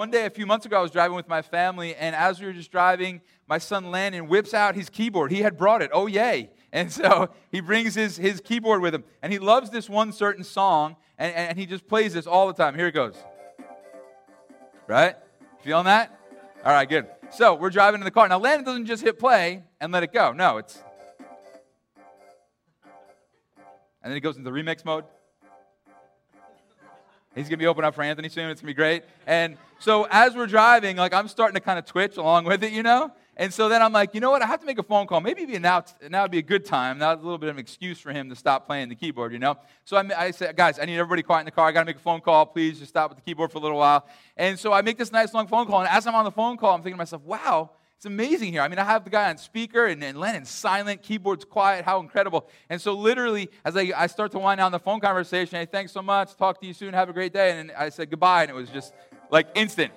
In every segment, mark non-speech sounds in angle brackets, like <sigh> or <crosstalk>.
one day a few months ago, I was driving with my family, and as we were just driving, my son Landon whips out his keyboard. He had brought it. Oh, yay. <laughs> And so he brings his, his keyboard with him, and he loves this one certain song, and, and he just plays this all the time. Here it goes. Right? Feeling that? All right, good. So we're driving in the car. Now, Landon doesn't just hit play and let it go. No, it's. And then it goes into remix mode. He's going to be open up for Anthony soon. It's going to be great. And so as we're driving, like I'm starting to kind of twitch along with it, you know? And so then I'm like, you know what? I have to make a phone call. Maybe now, now would be a good time. Now a little bit of an excuse for him to stop playing the keyboard, you know? So I, I said, guys, I need everybody quiet in the car. I got to make a phone call. Please just stop with the keyboard for a little while. And so I make this nice long phone call. And as I'm on the phone call, I'm thinking to myself, wow, it's amazing here. I mean, I have the guy on speaker and, and Landon's silent, keyboard's quiet. How incredible. And so, literally, as I, I start to wind down the phone conversation, hey, thanks so much. Talk to you soon. Have a great day. And I said goodbye. And it was just like instant,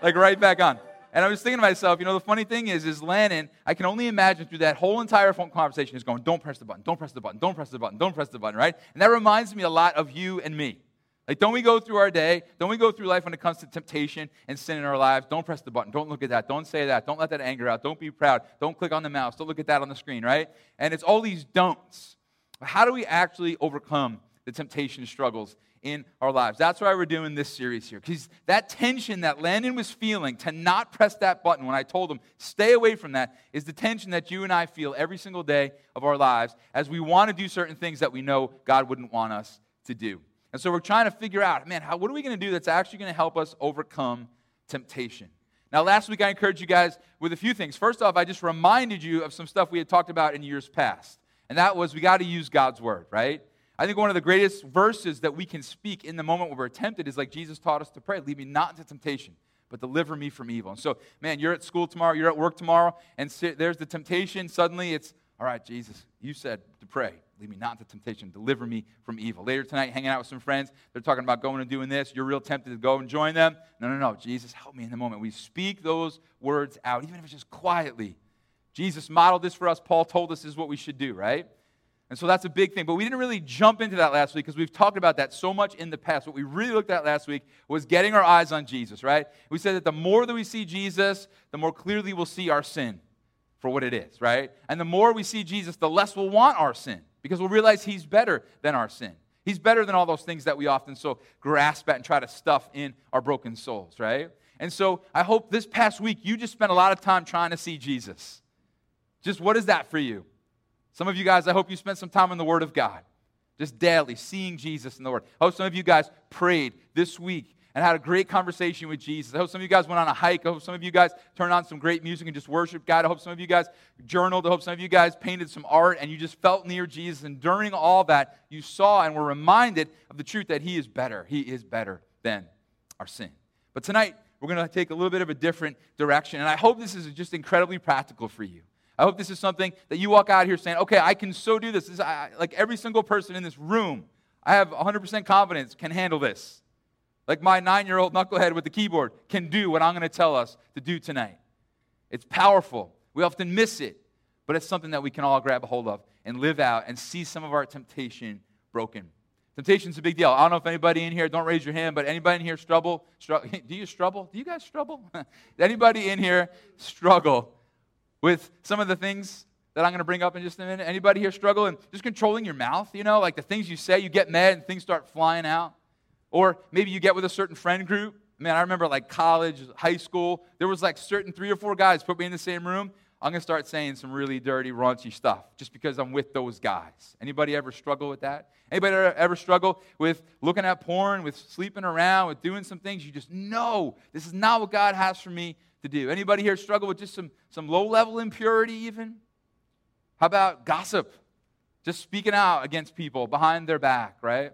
like right back on. And I was thinking to myself, you know, the funny thing is, is Landon, I can only imagine through that whole entire phone conversation is going, don't press the button, don't press the button, don't press the button, don't press the button, right? And that reminds me a lot of you and me. Like, don't we go through our day, don't we go through life when it comes to temptation and sin in our lives? Don't press the button, don't look at that, don't say that, don't let that anger out, don't be proud, don't click on the mouse, don't look at that on the screen, right? And it's all these don'ts. How do we actually overcome the temptation struggles in our lives. That's why we're doing this series here. Because that tension that Landon was feeling to not press that button when I told him, stay away from that, is the tension that you and I feel every single day of our lives as we want to do certain things that we know God wouldn't want us to do. And so we're trying to figure out, man, how, what are we going to do that's actually going to help us overcome temptation? Now, last week I encouraged you guys with a few things. First off, I just reminded you of some stuff we had talked about in years past. And that was we got to use God's word, right? I think one of the greatest verses that we can speak in the moment when we're tempted is like Jesus taught us to pray lead me not into temptation, but deliver me from evil. And so, man, you're at school tomorrow, you're at work tomorrow, and there's the temptation. Suddenly it's, all right, Jesus, you said to pray. Lead me not into temptation. Deliver me from evil. Later tonight, hanging out with some friends, they're talking about going and doing this. You're real tempted to go and join them. No, no, no. Jesus, help me in the moment. We speak those words out, even if it's just quietly. Jesus modeled this for us. Paul told us this is what we should do, right? And so that's a big thing. But we didn't really jump into that last week because we've talked about that so much in the past. What we really looked at last week was getting our eyes on Jesus, right? We said that the more that we see Jesus, the more clearly we'll see our sin for what it is, right? And the more we see Jesus, the less we'll want our sin because we'll realize he's better than our sin. He's better than all those things that we often so grasp at and try to stuff in our broken souls, right? And so I hope this past week you just spent a lot of time trying to see Jesus. Just what is that for you? Some of you guys, I hope you spent some time in the Word of God, just daily seeing Jesus in the Word. I hope some of you guys prayed this week and had a great conversation with Jesus. I hope some of you guys went on a hike. I hope some of you guys turned on some great music and just worshiped God. I hope some of you guys journaled. I hope some of you guys painted some art and you just felt near Jesus. And during all that, you saw and were reminded of the truth that He is better. He is better than our sin. But tonight, we're going to take a little bit of a different direction. And I hope this is just incredibly practical for you. I hope this is something that you walk out here saying, okay, I can so do this. this I, like every single person in this room, I have 100% confidence can handle this. Like my nine year old knucklehead with the keyboard can do what I'm going to tell us to do tonight. It's powerful. We often miss it, but it's something that we can all grab a hold of and live out and see some of our temptation broken. Temptation's a big deal. I don't know if anybody in here, don't raise your hand, but anybody in here struggle? struggle <laughs> do you struggle? Do you guys struggle? <laughs> anybody in here struggle with some of the things that I'm going to bring up in just a minute? Anybody here struggle in just controlling your mouth? You know, like the things you say, you get mad and things start flying out. Or maybe you get with a certain friend group. Man, I remember like college, high school, there was like certain three or four guys put me in the same room. I'm going to start saying some really dirty, raunchy stuff just because I'm with those guys. Anybody ever struggle with that? Anybody ever struggle with looking at porn, with sleeping around, with doing some things you just know this is not what God has for me to do. Anybody here struggle with just some, some low level impurity, even? How about gossip? Just speaking out against people behind their back, right?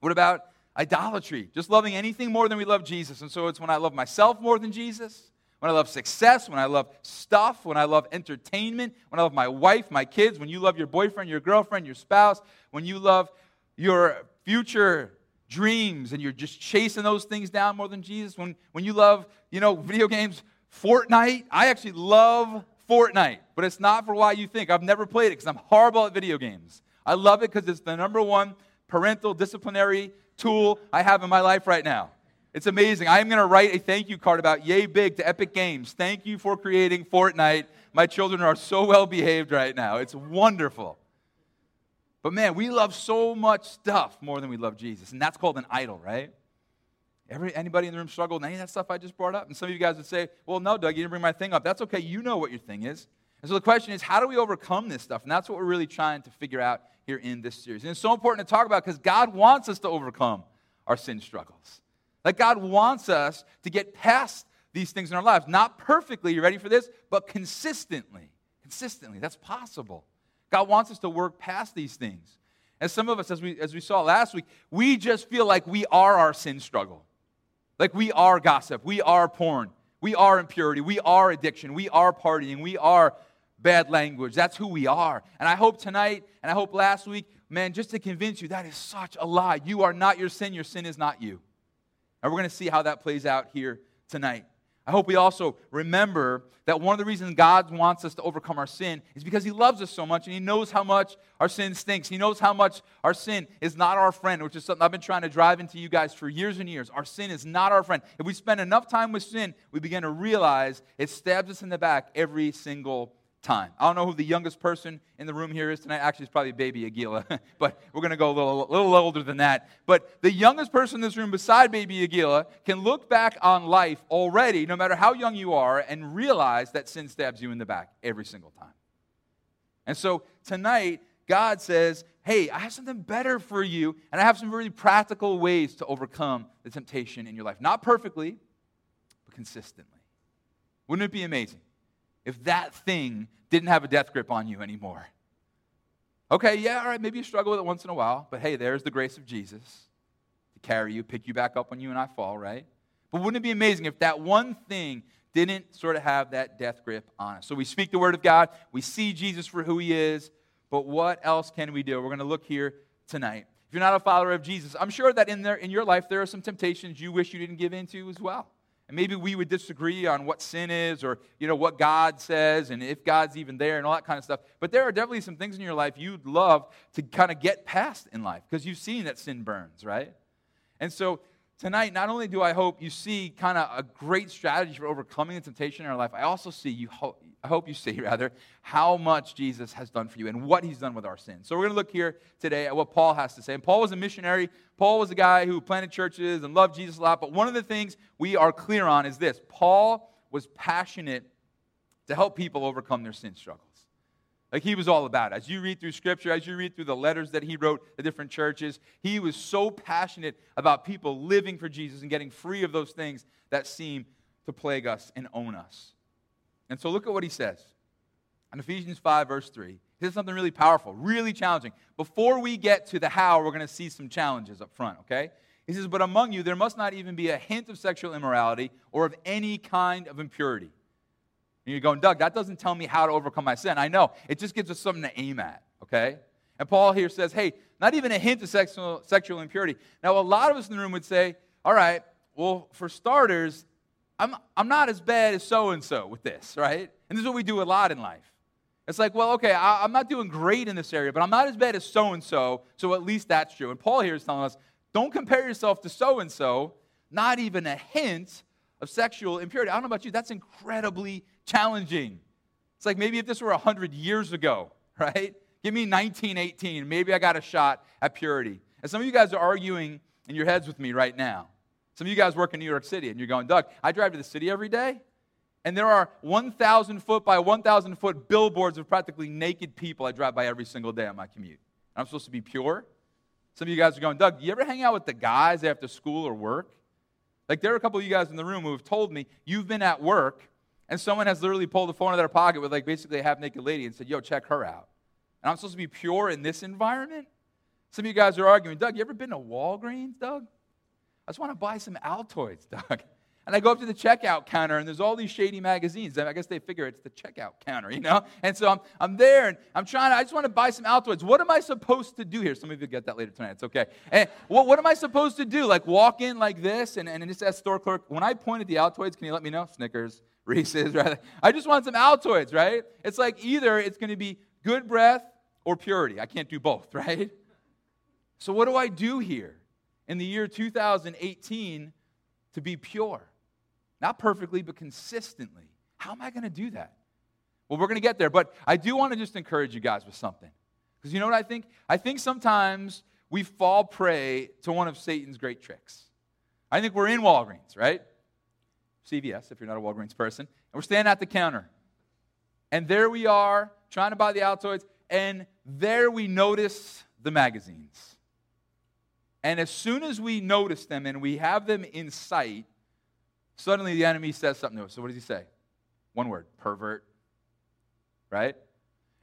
What about idolatry? Just loving anything more than we love Jesus. And so it's when I love myself more than Jesus, when I love success, when I love stuff, when I love entertainment, when I love my wife, my kids, when you love your boyfriend, your girlfriend, your spouse, when you love your future dreams and you're just chasing those things down more than Jesus, when, when you love, you know, video games, Fortnite, I actually love Fortnite, but it's not for why you think. I've never played it because I'm horrible at video games. I love it because it's the number one parental disciplinary tool I have in my life right now. It's amazing. I am going to write a thank you card about Yay Big to Epic Games. Thank you for creating Fortnite. My children are so well behaved right now. It's wonderful. But man, we love so much stuff more than we love Jesus. And that's called an idol, right? Every, anybody in the room struggle with any of that stuff I just brought up? And some of you guys would say, well, no, Doug, you didn't bring my thing up. That's okay. You know what your thing is. And so the question is, how do we overcome this stuff? And that's what we're really trying to figure out here in this series. And it's so important to talk about because God wants us to overcome our sin struggles. Like God wants us to get past these things in our lives. Not perfectly, you ready for this? But consistently. Consistently. That's possible. God wants us to work past these things. And some of us, as we, as we saw last week, we just feel like we are our sin struggle. Like we are gossip, we are porn, we are impurity, we are addiction, we are partying, we are bad language. That's who we are. And I hope tonight, and I hope last week, man, just to convince you that is such a lie. You are not your sin, your sin is not you. And we're going to see how that plays out here tonight. I hope we also remember that one of the reasons God wants us to overcome our sin is because He loves us so much and He knows how much our sin stinks. He knows how much our sin is not our friend, which is something I've been trying to drive into you guys for years and years. Our sin is not our friend. If we spend enough time with sin, we begin to realize it stabs us in the back every single time. I don't know who the youngest person in the room here is tonight. Actually, it's probably baby Aguila, <laughs> but we're going to go a little, little older than that. But the youngest person in this room beside baby Aguila can look back on life already, no matter how young you are, and realize that sin stabs you in the back every single time. And so tonight, God says, Hey, I have something better for you, and I have some really practical ways to overcome the temptation in your life. Not perfectly, but consistently. Wouldn't it be amazing? If that thing didn't have a death grip on you anymore. Okay, yeah, all right, maybe you struggle with it once in a while, but hey, there's the grace of Jesus to carry you, pick you back up when you and I fall, right? But wouldn't it be amazing if that one thing didn't sort of have that death grip on us? So we speak the word of God, we see Jesus for who he is, but what else can we do? We're going to look here tonight. If you're not a follower of Jesus, I'm sure that in, there, in your life there are some temptations you wish you didn't give into as well. And maybe we would disagree on what sin is or, you know, what God says and if God's even there and all that kind of stuff. But there are definitely some things in your life you'd love to kind of get past in life because you've seen that sin burns, right? And so tonight, not only do I hope you see kind of a great strategy for overcoming the temptation in our life, I also see you, I hope you see, <laughs> rather, how much Jesus has done for you and what he's done with our sins. So we're going to look here today at what Paul has to say. And Paul was a missionary. Paul was a guy who planted churches and loved Jesus a lot. But one of the things we are clear on is this Paul was passionate to help people overcome their sin struggles. Like he was all about. As you read through scripture, as you read through the letters that he wrote to different churches, he was so passionate about people living for Jesus and getting free of those things that seem to plague us and own us. And so look at what he says. In Ephesians 5, verse 3, he says something really powerful, really challenging. Before we get to the how, we're going to see some challenges up front, okay? He says, But among you, there must not even be a hint of sexual immorality or of any kind of impurity. And you're going, Doug, that doesn't tell me how to overcome my sin. I know. It just gives us something to aim at, okay? And Paul here says, hey, not even a hint of sexual, sexual impurity. Now, a lot of us in the room would say, all right, well, for starters, I'm, I'm not as bad as so and so with this, right? And this is what we do a lot in life. It's like, well, okay, I, I'm not doing great in this area, but I'm not as bad as so and so, so at least that's true. And Paul here is telling us don't compare yourself to so and so, not even a hint of sexual impurity. I don't know about you, that's incredibly challenging. It's like maybe if this were 100 years ago, <laughs> right? Give me 1918, maybe I got a shot at purity. And some of you guys are arguing in your heads with me right now. Some of you guys work in New York City and you're going, Doug, I drive to the city every day, and there are 1,000 foot by 1,000 foot billboards of practically naked people I drive by every single day on my commute. I'm supposed to be pure. Some of you guys are going, Doug, you ever hang out with the guys after school or work? Like, there are a couple of you guys in the room who have told me you've been at work and someone has literally pulled the phone out of their pocket with, like, basically a half naked lady and said, Yo, check her out. And I'm supposed to be pure in this environment? Some of you guys are arguing, Doug, you ever been to Walgreens, Doug? I just want to buy some Altoids, <laughs> Doug. And I go up to the checkout counter, and there's all these shady magazines. I guess they figure it's the checkout counter, <laughs> you know? And so I'm, I'm there, and I'm trying to, I just want to buy some Altoids. What am I supposed to do here? Some of you get that later tonight. It's okay. And what, what am I supposed to do? Like walk in like this, and, and just ask store clerk, when I point at the Altoids, can you let me know? Snickers, Reese's, right? I just want some Altoids, right? It's like either it's going to be good breath or purity. I can't do both, <laughs> right? So what do I do here? in the year 2018, to be pure. Not perfectly, but consistently. How am I going to do that? Well, we're going to get there, but I do want to just encourage you guys with something. Because you know what I think? I think sometimes we fall prey to one of Satan's great tricks. I think we're in Walgreens, right? CVS, if you're not a Walgreens person, and we're standing at the counter. And there we are, trying to buy the Altoids, and there we notice the magazines. And as soon as we notice them and we have them in sight, suddenly the enemy says something to us. So, what does he say? One word pervert. Right?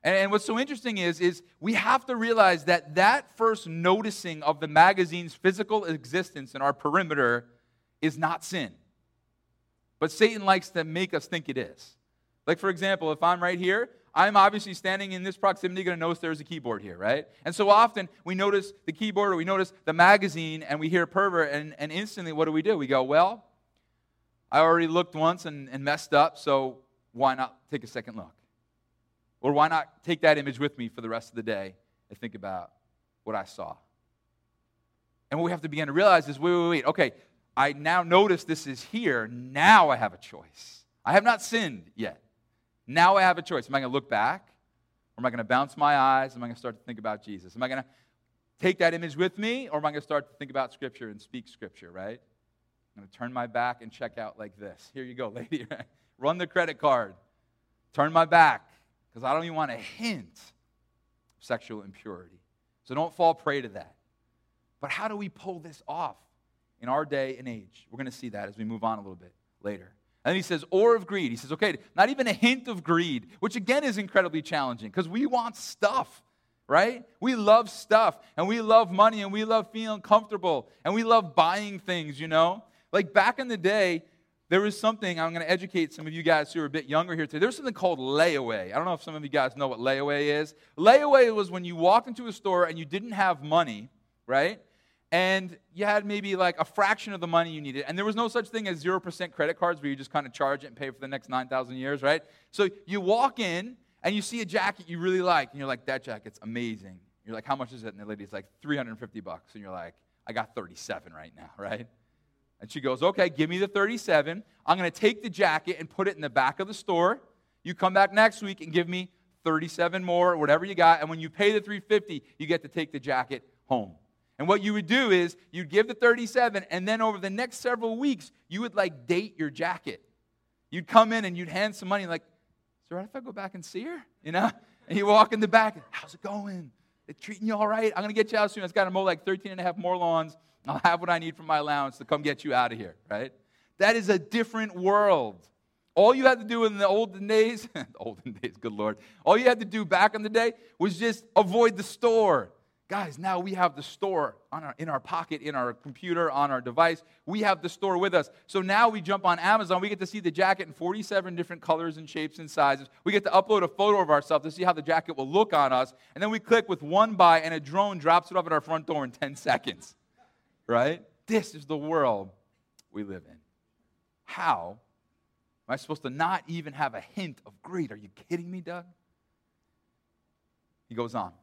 And, what's so interesting is, is we have to realize that that first noticing of the magazine's physical existence in our perimeter is not sin. But Satan likes to make us think it is. Like, for example, if I'm right here, I'm obviously standing in this proximity, going to notice there's a keyboard here, right? And so often we notice the keyboard or we notice the magazine and we hear pervert, and, and instantly what do we do? We go, well, I already looked once and, and messed up, so why not take a second look? Or why not take that image with me for the rest of the day and think about what I saw? And what we have to begin to realize is wait, wait, wait. Okay, I now notice this is here. Now I have a choice. I have not sinned yet. Now I have a choice. Am I going to look back? Or am I going to bounce my eyes? Am I going to start to think about Jesus? Am I going to take that image with me? Or am I going to start to think about Scripture and speak Scripture, right? I'm going to turn my back and check out like this. Here you go, <laughs> lady. Run the credit card. Turn my back because I don't even want a hint of sexual impurity. So don't fall prey to that. But how do we pull this off in our day and age? We're going to see that as we move on a little bit later. And he says, or of greed. He says, okay, not even a hint of greed, which again is incredibly challenging because we want stuff, right? We love stuff and we love money and we love feeling comfortable and we love buying things, you know? Like back in the day, there was something, I'm going to educate some of you guys who are a bit younger here today. There's something called layaway. I don't know if some of you guys know what layaway is. Layaway was when you walked into a store and you didn't have money, right? And you had maybe like a fraction of the money you needed. And there was no such thing as 0% credit cards where you just kind of charge it and pay for the next 9,000 years, right? So you walk in and you see a jacket you really like, and you're like, that jacket's amazing. You're like, how much is it? And the lady's like, 350 bucks. And you're like, I got 37 right now, <laughs> right? And she goes, okay, give me the 37. I'm going to take the jacket and put it in the back of the store. You come back next week and give me 37 more, whatever you got. And when you pay the 350, you get to take the jacket home. And what you would do is you'd give the 37, and then over the next several weeks, you would like date your jacket. You'd come in and you'd hand some money, like, is it right if I go back and see her? You know? And you walk in the back, how's it going? They treating you all right? I'm going to get you out soon. I've got to mow like 13 and a half more lawns. I'll have what I need from my allowance to come get you out of here, right? That is a different world. All you had to do in the olden days, <laughs> olden days, good Lord, all you had to do back in the day was just avoid the store. Guys, now we have the store our, in our pocket, in our computer, on our device. We have the store with us. So now we jump on Amazon. We get to see the jacket in 47 different colors and shapes and sizes. We get to upload a photo of ourselves to see how the jacket will look on us. And then we click with one buy, and a drone drops it off at our front door in 10 <laughs> seconds. Right? This is the world we live in. How am I supposed to not even have a hint of greed? Are you kidding me, Doug? He goes on.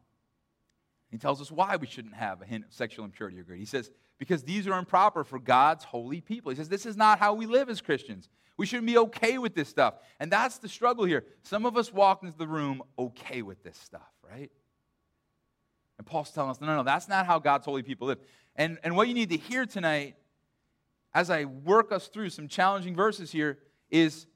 He tells us why we shouldn't have a hint of sexual impurity or greed. He says, because these are improper for God's holy people. He says, this is not how we live as Christians. We shouldn't be okay with this stuff. And that's the struggle here. Some of us walk into the room okay with this stuff, right? And Paul's telling us, no, no, no, that's not how God's holy people live. And, and what you need to hear tonight, as I work us through some challenging verses here, is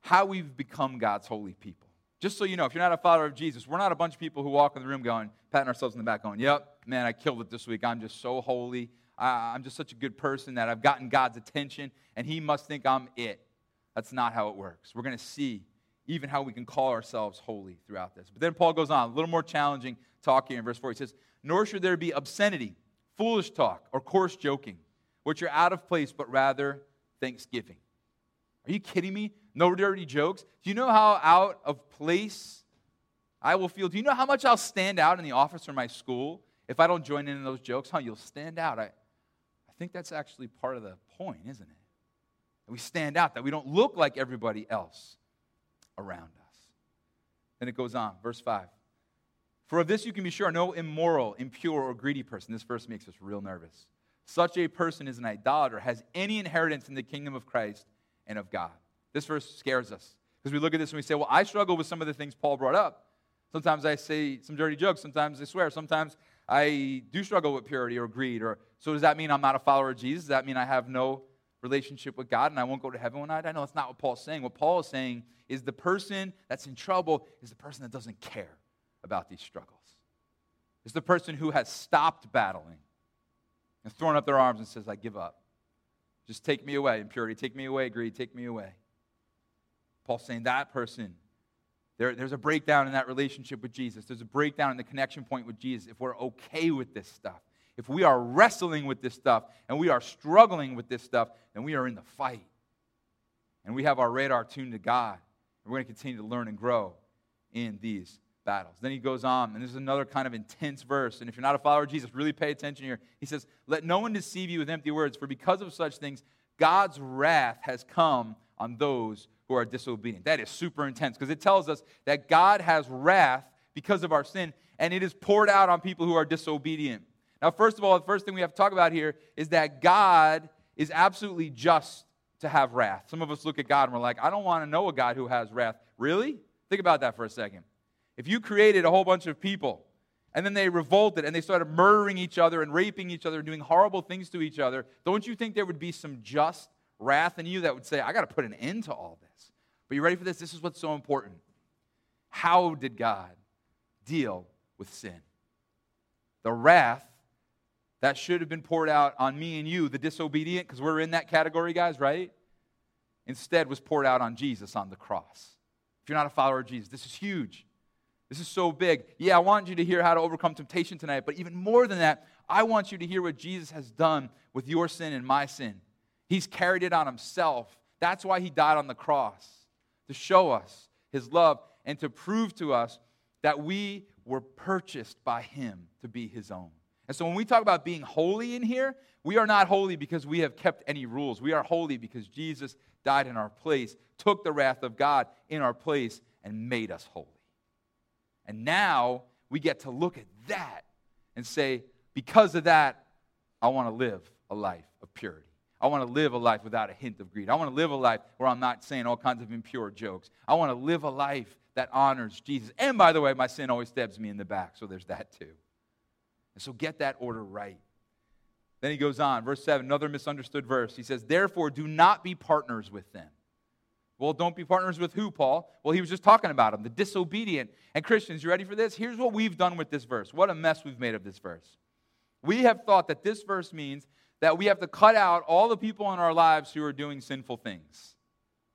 how we've become God's holy people. Just so you know, if you're not a follower of Jesus, we're not a bunch of people who walk in the room going, patting ourselves in the back, going, Yep, man, I killed it this week. I'm just so holy. I'm just such a good person that I've gotten God's attention, and He must think I'm it. That's not how it works. We're going to see even how we can call ourselves holy throughout this. But then Paul goes on, a little more challenging talk here in verse 4. He says, Nor should there be obscenity, foolish talk, or coarse joking, which are out of place, but rather thanksgiving. Are you kidding me? No dirty jokes. Do you know how out of place I will feel? Do you know how much I'll stand out in the office or my school if I don't join in, in those jokes? How you'll stand out. I, I think that's actually part of the point, isn't it? That we stand out, that we don't look like everybody else around us. Then it goes on, verse 5. For of this you can be sure no immoral, impure, or greedy person. This verse makes us real nervous. such a person is an idolater, has any inheritance in the kingdom of Christ and of God. This verse scares us because we look at this and we say, well, I struggle with some of the things Paul brought up. Sometimes I say some dirty jokes, sometimes I swear, sometimes I do struggle with purity or greed. Or so does that mean I'm not a follower of Jesus? Does that mean I have no relationship with God and I won't go to heaven night? I know that's not what Paul's saying. What Paul is saying is the person that's in trouble is the person that doesn't care about these struggles. It's the person who has stopped battling and thrown up their arms and says, I give up. Just take me away, impurity. Take me away, greed. Take me away. Paul's saying that person, there, there's a breakdown in that relationship with Jesus. There's a breakdown in the connection point with Jesus if we're okay with this stuff. If we are wrestling with this stuff and we are struggling with this stuff, then we are in the fight. And we have our radar tuned to God. And we're going to continue to learn and grow in these battles. Then he goes on, and this is another kind of intense verse. And if you're not a follower of Jesus, really pay attention here. He says, Let no one deceive you with empty words, for because of such things, God's wrath has come on those who are disobedient. That is super intense because it tells us that God has wrath because of our sin, and it is poured out on people who are disobedient. Now, first of all, the first thing we have to talk about here is that God is absolutely just to have wrath. Some of us look at God and we're like, I don't want to know a God who has wrath. Really? Think about that for a second. If you created a whole bunch of people and then they revolted and they started murdering each other and raping each other and doing horrible things to each other, don't you think there would be some just wrath in you that would say, I got to put an end to all this? But you ready for this? This is what's so important. How did God deal with sin? The wrath that should have been poured out on me and you, the disobedient, because we're in that category, guys, right? Instead, was poured out on Jesus on the cross. If you're not a follower of Jesus, this is huge. This is so big. Yeah, I want you to hear how to overcome temptation tonight, but even more than that, I want you to hear what Jesus has done with your sin and my sin. He's carried it on himself. That's why he died on the cross, to show us his love and to prove to us that we were purchased by him to be his own. And so when we talk about being holy in here, we are not holy because we have kept any rules. We are holy because Jesus died in our place, took the wrath of God in our place, and made us holy. And now we get to look at that and say, because of that, I want to live a life of purity. I want to live a life without a hint of greed. I want to live a life where I'm not saying all kinds of impure jokes. I want to live a life that honors Jesus. And by the way, my sin always stabs me in the back, so there's that too. And so get that order right. Then he goes on, verse 7, another misunderstood verse. He says, Therefore, do not be partners with them. Well, don't be partners with who, Paul? Well, he was just talking about them, the disobedient. And Christians, you ready for this? Here's what we've done with this verse. What a mess we've made of this verse. We have thought that this verse means that we have to cut out all the people in our lives who are doing sinful things.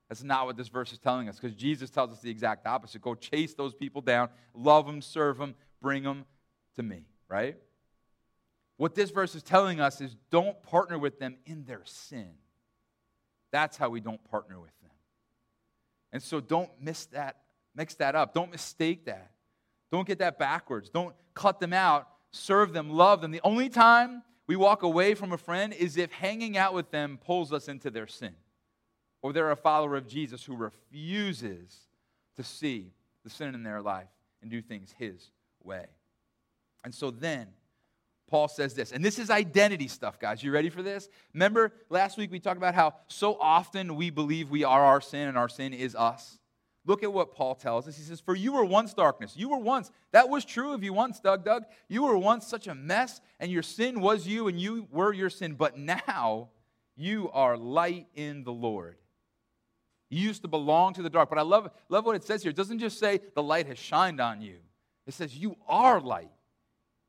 That's not what this verse is telling us because Jesus tells us the exact opposite. Go chase those people down, love them, serve them, bring them to me, right? What this verse is telling us is don't partner with them in their sin. That's how we don't partner with them. And so don't miss that, mix that up. Don't mistake that. Don't get that backwards. Don't cut them out. Serve them, love them. The only time we walk away from a friend is if hanging out with them pulls us into their sin. Or they're a follower of Jesus who refuses to see the sin in their life and do things his way. And so then, Paul says this, and this is identity stuff, guys. You ready for this? Remember last week we talked about how so often we believe we are our sin and our sin is us? Look at what Paul tells us. He says, For you were once darkness. You were once, that was true of you once, Doug, Doug. You were once such a mess, and your sin was you, and you were your sin. But now you are light in the Lord. You used to belong to the dark. But I love, love what it says here. It doesn't just say the light has shined on you, it says you are light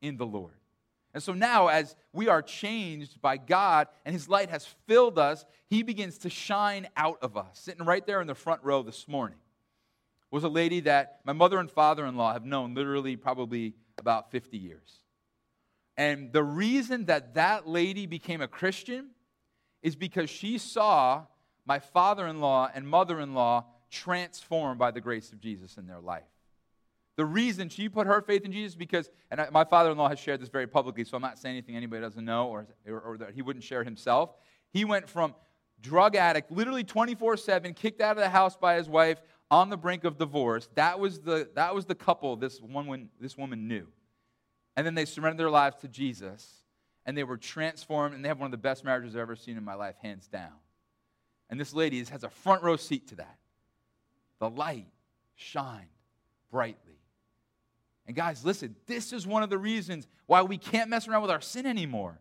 in the Lord. And so now, as we are changed by God and His light has filled us, He begins to shine out of us. Sitting right there in the front row this morning was a lady that my mother and father in law have known literally probably about 50 years. And the reason that that lady became a Christian is because she saw my father in law and mother in law transformed by the grace of Jesus in their life. The reason she put her faith in Jesus because, and my father in law has shared this very publicly, so I'm not saying anything anybody doesn't know or, or, or that he wouldn't share himself. He went from drug addict, literally 24 7, kicked out of the house by his wife, on the brink of divorce. That was the, that was the couple this, one, this woman knew. And then they surrendered their lives to Jesus. and they were transformed, and they have one of the best marriages I've ever seen in my life, hands down. And this lady has a front row seat to that. The light shined brightly. And guys, listen, this is one of the reasons why we can't mess around with our sin anymore.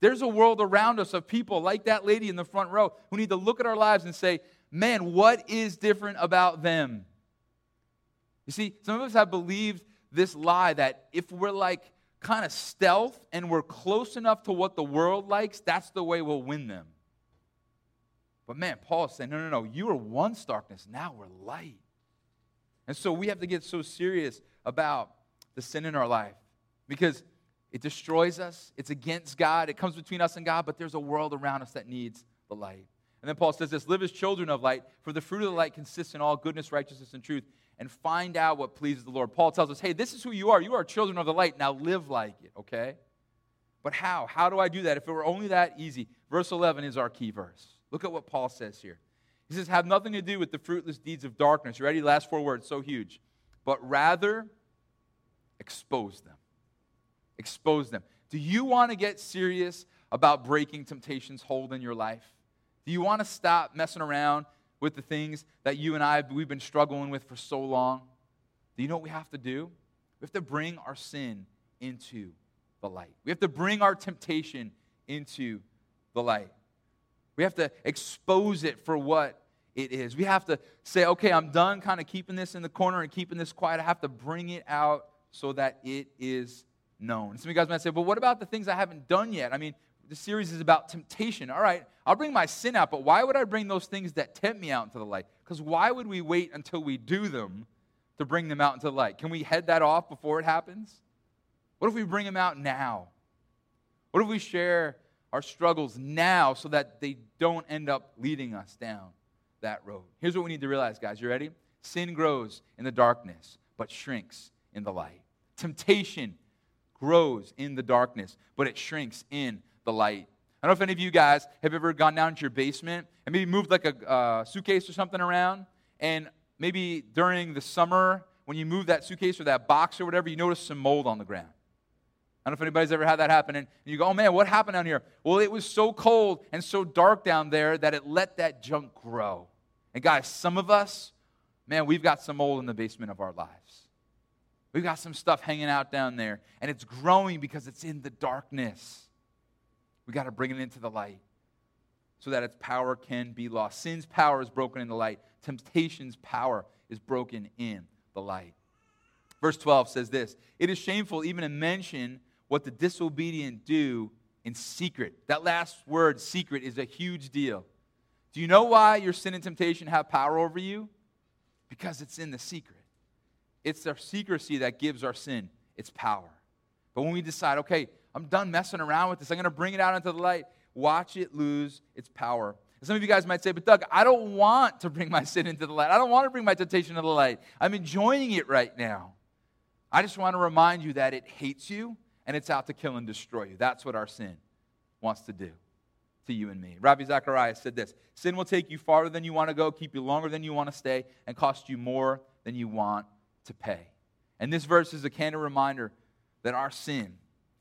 There's a world around us of people like that lady in the front row who need to look at our lives and say, man, what is different about them? You see, some of us have believed this lie that if we're like kind of stealth and we're close enough to what the world likes, that's the way we'll win them. But man, Paul saying, no, no, no, you are once darkness, now we're light. And so we have to get so serious about the sin in our life because it destroys us, it's against God, it comes between us and God, but there's a world around us that needs the light. And then Paul says this live as children of light, for the fruit of the light consists in all goodness, righteousness, and truth, and find out what pleases the Lord. Paul tells us, hey, this is who you are. You are children of the light. Now live like it, okay? But how? How do I do that? If it were only that easy, verse 11 is our key verse. Look at what Paul says here. He says, have nothing to do with the fruitless deeds of darkness. You ready? Last four words, so huge. But rather, expose them. Expose them. Do you want to get serious about breaking temptation's hold in your life? Do you want to stop messing around with the things that you and I, we've been struggling with for so long? Do you know what we have to do? We have to bring our sin into the light. We have to bring our temptation into the light. We have to expose it for what it is. We have to say, okay, I'm done kind of keeping this in the corner and keeping this quiet. I have to bring it out so that it is known. Some of you guys might say, well, what about the things I haven't done yet? I mean, the series is about temptation. All right, I'll bring my sin out, but why would I bring those things that tempt me out into the light? Because why would we wait until we do them to bring them out into the light? Can we head that off before it happens? What if we bring them out now? What if we share our struggles now so that they don't end up leading us down that road? Here's what we need to realize, guys. You ready? Sin grows in the darkness, but shrinks in the light. Temptation grows in the darkness, but it shrinks in the light. I don't know if any of you guys have ever gone down to your basement and maybe moved like a uh, suitcase or something around, and maybe during the summer when you move that suitcase or that box or whatever, you notice some mold on the ground. I don't know if anybody's ever had that happen. And you go, oh man, what happened down here? Well, it was so cold and so dark down there that it let that junk grow. And guys, some of us, man, we've got some mold in the basement of our lives. We've got some stuff hanging out down there, and it's growing because it's in the darkness. We got to bring it into the light so that its power can be lost. Sin's power is broken in the light, temptation's power is broken in the light. Verse 12 says this It is shameful even to mention what the disobedient do in secret. That last word, secret, is a huge deal. Do you know why your sin and temptation have power over you? Because it's in the secret. It's our secrecy that gives our sin its power. But when we decide, okay, I'm done messing around with this. I'm going to bring it out into the light. Watch it lose its power. some of you guys might say, but Doug, I don't want to bring my <laughs> sin into the light. I don't want to bring my temptation into the light. I'm enjoying it right now. I just want to remind you that it hates you and it's out to kill and destroy you. That's what our sin wants to do to you and me. Ravi Zacharias said this Sin will take you farther than you want to go, keep you longer than you want to stay, and cost you more than you want to pay. And this verse is a candid reminder that our sin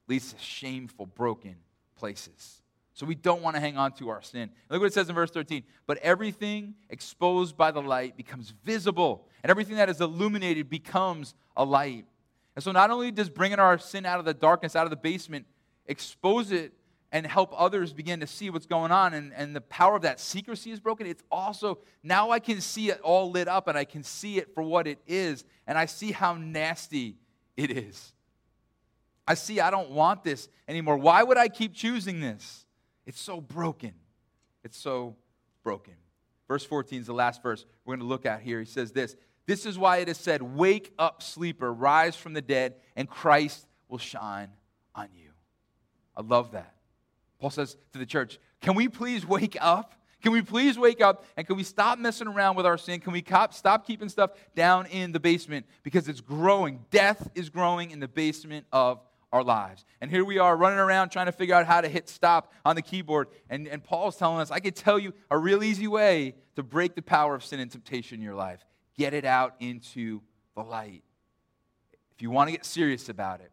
leads to shameful, broken places. So we don't want to hang on to our sin. Look what it says in verse 13. But everything exposed by the light becomes visible, and everything that is illuminated becomes a light. And so not only does bringing our sin out of the darkness, out of the basement, expose it and help others begin to see what's going on, and, and the power of that secrecy is broken, it's also now I can see it all lit up and I can see it for what it is, and I see how nasty it is. I see I don't want this anymore. Why would I keep choosing this? It's so broken. It's so broken. Verse 14 is the last verse we're going to look at here. He says this This is why it is said, Wake up, sleeper, rise from the dead, and Christ will shine on you. I love that. Paul says to the church, Can we please wake up? Can we please wake up and can we stop messing around with our sin? Can we stop keeping stuff down in the basement because it's growing? Death is growing in the basement of our lives. And here we are running around trying to figure out how to hit stop on the keyboard. And, and Paul's telling us, I could tell you a real easy way to break the power of sin and temptation in your life. Get it out into the light. If you want to get serious about it,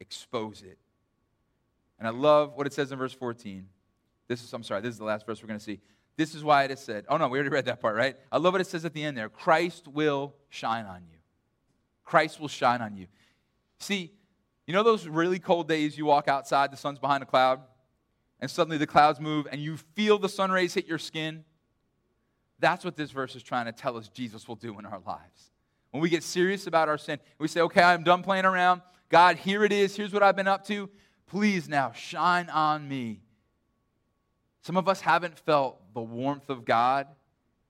expose it. And I love what it says in verse 14. This is, I'm sorry, this is the last verse we're going to see. This is why it is said, oh no, we already read that part, right? I love what it says at the end there Christ will shine on you. Christ will shine on you. See, you know those really cold days you walk outside, the sun's behind a cloud, and suddenly the clouds move and you feel the sun rays hit your skin? That's what this verse is trying to tell us Jesus will do in our lives. When we get serious about our sin, we say, okay, I'm done playing around. God, here it is. Here's what I've been up to. Please now shine on me. Some of us haven't felt the warmth of God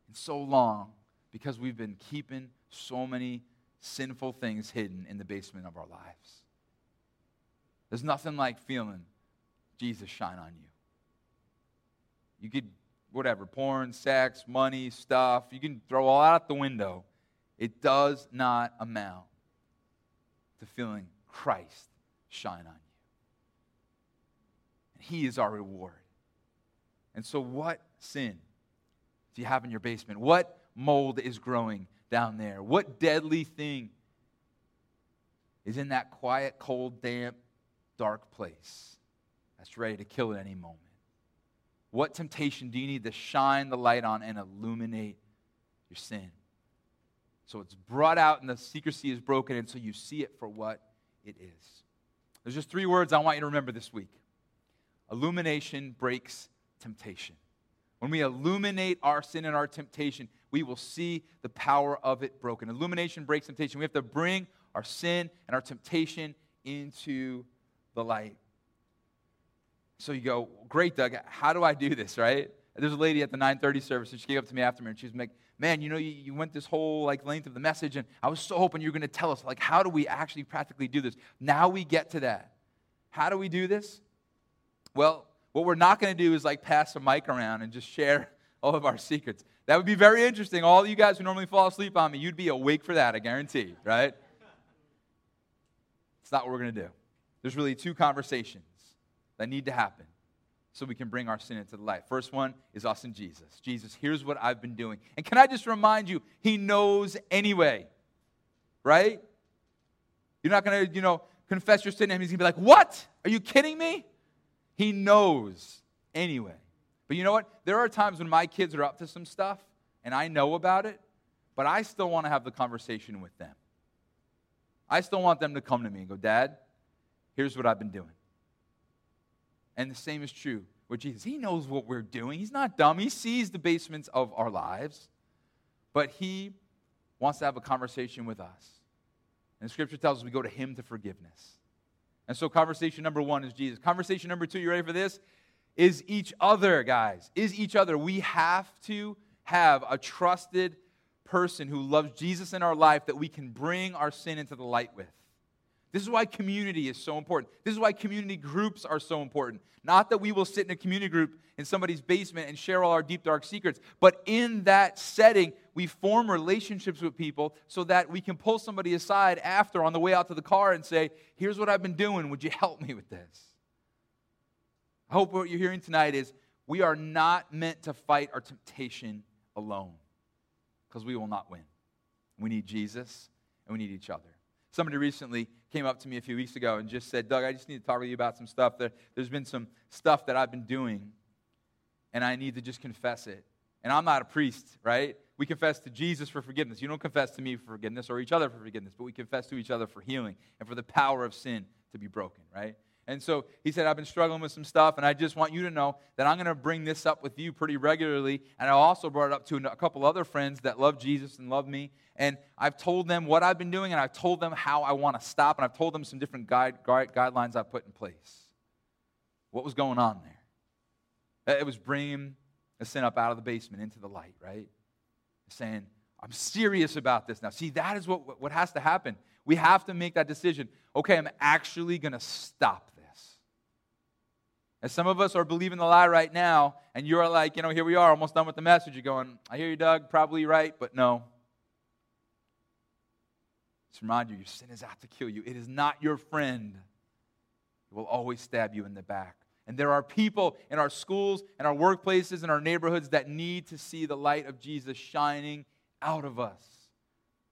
in so long because we've been keeping so many sinful things hidden in the basement of our lives. There's nothing like feeling Jesus shine on you. You could, whatever, porn, sex, money, stuff, you can throw all out the window. It does not amount to feeling Christ shine on you. And He is our reward. And so, what sin do you have in your basement? What mold is growing down there? What deadly thing is in that quiet, cold, damp, dark place that's ready to kill at any moment? What temptation do you need to shine the light on and illuminate your sin? So it's brought out and the secrecy is broken, and so you see it for what it is. There's just three words I want you to remember this week illumination breaks temptation. When we illuminate our sin and our temptation, we will see the power of it broken. Illumination breaks temptation. We have to bring our sin and our temptation into the light. So you go, great, Doug. How do I do this? Right? There's a lady at the 9:30 service, and she came up to me after me, and she was like, "Man, you know, you, you went this whole like length of the message, and I was so hoping you were going to tell us like how do we actually practically do this." Now we get to that. How do we do this? Well, what we're not going to do is like pass a mic around and just share <laughs> all of our secrets. That would be very interesting. All you guys who normally fall asleep on me, you'd be awake for that, I guarantee, right? It's not what we're going to do. There's really two conversations that need to happen so we can bring our sin into the light. First one is us and Jesus. Jesus, here's what I've been doing. And can I just remind you, He knows anyway, right? You're not going to, you know, confess your sin to Him. He's going to be like, What? Are you kidding me? He knows anyway. But you know what? There are times when my kids are up to some stuff and I know about it, but I still want to have the conversation with them. I still want them to come to me and go, Dad, here's what I've been doing. And the same is true with Jesus. He knows what we're doing. He's not dumb. He sees the basements of our lives, but He wants to have a conversation with us. And Scripture tells us we go to Him to forgiveness. And so, conversation number one is Jesus. Conversation number two, you ready for this? Is each other, guys. Is each other. We have to have a trusted person who loves Jesus in our life that we can bring our sin into the light with. This is why community is so important. This is why community groups are so important. Not that we will sit in a community group in somebody's basement and share all our deep, dark secrets, but in that setting, we form relationships with people so that we can pull somebody aside after on the way out to the car and say, Here's what I've been doing. Would you help me with this? I hope what you're hearing tonight is we are not meant to fight our temptation alone because we will not win. We need Jesus and we need each other. Somebody recently came up to me a few weeks ago and just said, Doug, I just need to talk to you about some stuff. There, there's been some stuff that I've been doing, and I need to just confess it. And I'm not a priest, right? We confess to Jesus for forgiveness. You don't confess to me for forgiveness or each other for forgiveness, but we confess to each other for healing and for the power of sin to be broken, right? And so he said, I've been struggling with some stuff, and I just want you to know that I'm going to bring this up with you pretty regularly. And I also brought it up to a couple other friends that love Jesus and love me. And I've told them what I've been doing, and I've told them how I want to stop, and I've told them some different guide, guide, guidelines I've put in place. What was going on there? Uh, it was bringing a sin up out of the basement into the light, right? Saying, I'm serious about this now. See, that is what, what has to happen. We have to make that decision. Okay, I'm actually going to stop and some of us are believing the lie right now, and you're like, you know, here we are, almost done with the message. You're going, I hear you, Doug, probably right, but no. Let's remind you, your sin is out to kill you. It is not your friend. It will always stab you in the back. And there are people in our schools and our workplaces and our neighborhoods that need to see the light of Jesus shining out of us.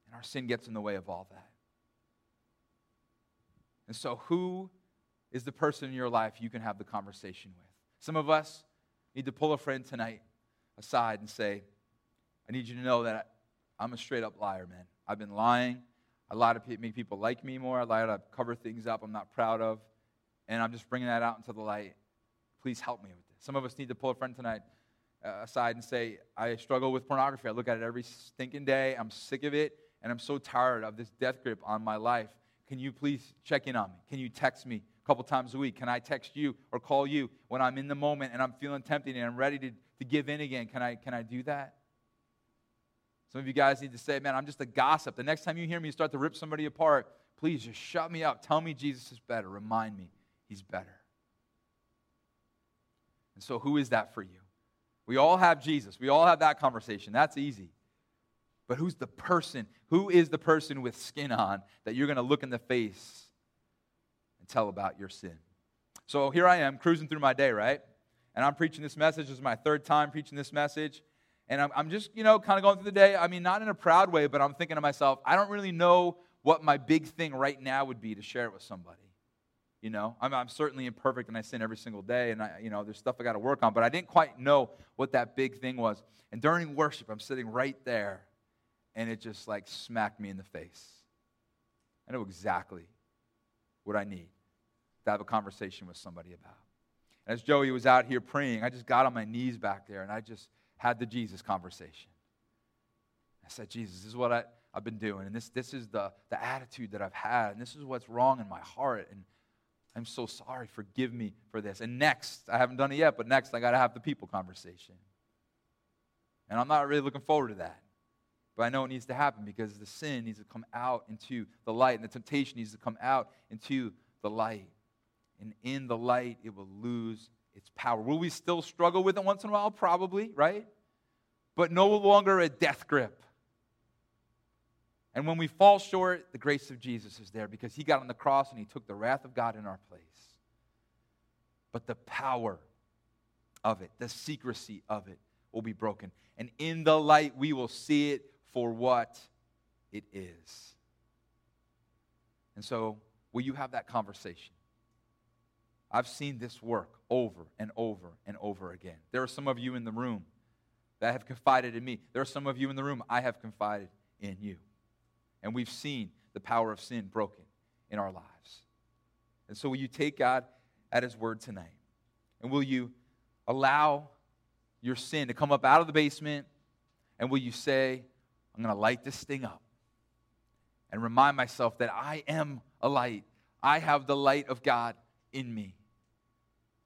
And our sin gets in the way of all that. And so, who is the person in your life you can have the conversation with. Some of us need to pull a friend tonight aside and say, I need you to know that I'm a straight up liar, man. I've been lying. I lie to make people like me more. I lie to cover things up I'm not proud of. And I'm just bringing that out into the light. Please help me with this. Some of us need to pull a friend tonight uh, aside and say, I struggle with pornography. I look at it every stinking day. I'm sick of it. And I'm so tired of this death grip on my life. Can you please check in on me? Can you text me a couple times a week? Can I text you or call you when I'm in the moment and I'm feeling tempted and I'm ready to, to give in again? Can I, can I do that? Some of you guys need to say, man, I'm just a gossip. The next time you hear me start to rip somebody apart, please just shut me up. Tell me Jesus is better. Remind me he's better. And so, who is that for you? We all have Jesus. We all have that conversation. That's easy. But who's the person? Who is the person with skin on that you're going to look in the face and tell about your sin? So here I am cruising through my day, right? And I'm preaching this message. This is my third time preaching this message. And I'm, I'm just, you know, kind of going through the day. I mean, not in a proud way, but I'm thinking to myself, I don't really know what my big thing right now would be to share it with somebody. You know, I'm, I'm certainly imperfect and I sin every single day, and I, you know, there's stuff I got to work on, but I didn't quite know what that big thing was. And during worship, I'm sitting right there, and it just like smacked me in the face. I know exactly what I need to have a conversation with somebody about. And as Joey was out here praying, I just got on my knees back there, and I just had the Jesus conversation. I said, Jesus, this is what I, I've been doing, and this, this is the, the attitude that I've had, and this is what's wrong in my heart, and I'm so sorry. Forgive me for this. And next, I haven't done it yet, but next, I got to have the people conversation. And I'm not really looking forward to that. But I know it needs to happen because the sin needs to come out into the light, and the temptation needs to come out into the light. And in the light, it will lose its power. Will we still struggle with it once in a while? Probably, right? But no longer a death grip. And when we fall short, the grace of Jesus is there because he got on the cross and he took the wrath of God in our place. But the power of it, the secrecy of it, will be broken. And in the light, we will see it for what it is. And so, will you have that conversation? I've seen this work over and over and over again. There are some of you in the room that have confided in me. There are some of you in the room I have confided in you. And we've seen the power of sin broken in our lives. And so, will you take God at His word tonight? And will you allow your sin to come up out of the basement? And will you say, I'm going to light this thing up and remind myself that I am a light? I have the light of God in me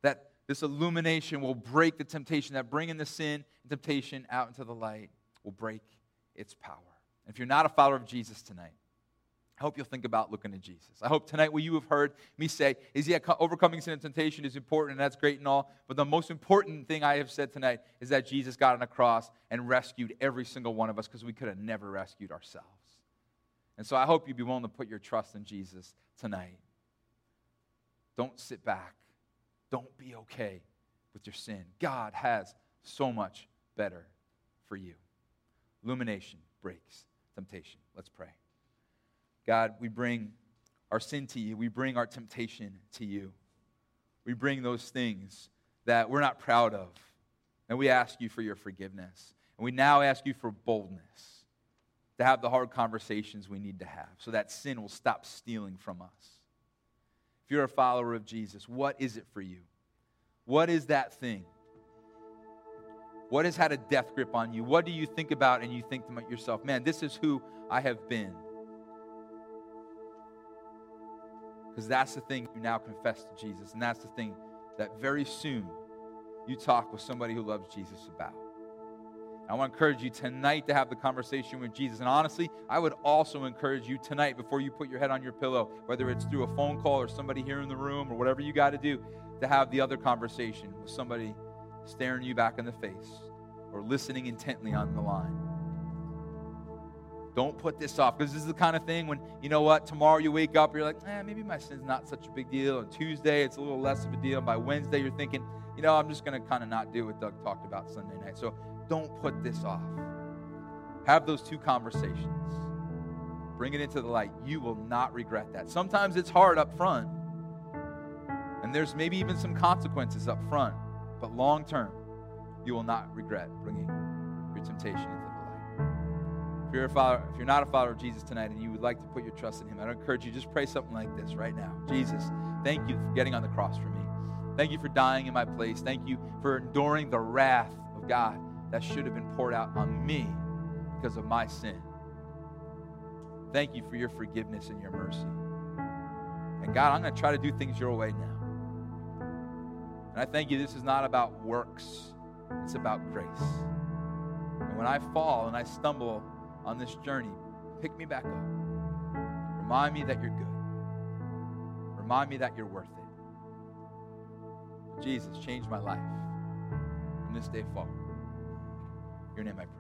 that this illumination will break the temptation, that bringing the sin and temptation out into the light will break its power. If you're not a follower of Jesus tonight, I hope you'll think about looking to Jesus. I hope tonight what you have heard me say is, yeah, overcoming sin and temptation is important, and that's great and all. But the most important thing I have said tonight is that Jesus got on a cross and rescued every single one of us because we could have never rescued ourselves. And so I hope you'd be willing to put your trust in Jesus tonight. Don't sit back. Don't be okay with your sin. God has so much better for you. Illumination breaks temptation. Let's pray. God, we bring our sin to you. We bring our temptation to you. We bring those things that we're not proud of. And we ask you for your forgiveness. And we now ask you for boldness to have the hard conversations we need to have so that sin will stop stealing from us. If you're a follower of Jesus, what is it for you? What is that thing? What has had a death grip on you? What do you think about and you think to yourself, man, this is who I have been? Because that's the thing you now confess to Jesus. And that's the thing that very soon you talk with somebody who loves Jesus about. I want to encourage you tonight to have the conversation with Jesus. And honestly, I would also encourage you tonight before you put your head on your pillow, whether it's through a phone call or somebody here in the room or whatever you got to do, to have the other conversation with somebody staring you back in the face or listening intently on the line. Don't put this off because this is the kind of thing when, you know what, tomorrow you wake up, you're like, eh, maybe my sin's not such a big deal. On Tuesday, it's a little less of a deal. And By Wednesday, you're thinking, you know, I'm just going to kind of not do what Doug talked about Sunday night. So don't put this off. Have those two conversations. Bring it into the light. You will not regret that. Sometimes it's hard up front, And there's maybe even some consequences up front, but long term, you will not regret bringing your temptation. If you're, a father, if you're not a follower of Jesus tonight and you would like to put your trust in Him, I'd encourage you just pray something like this right now Jesus, thank you for getting on the cross for me. Thank you for dying in my place. Thank you for enduring the wrath of God that should have been poured out on me because of my sin. Thank you for your forgiveness and your mercy. And God, I'm going to try to do things your way now. And I thank you, this is not about works, it's about grace. And when I fall and I stumble on this journey, pick me back up. Remind me that you're good. Remind me that you're worth it. Jesus, change my life from this day forward. Your name I pray.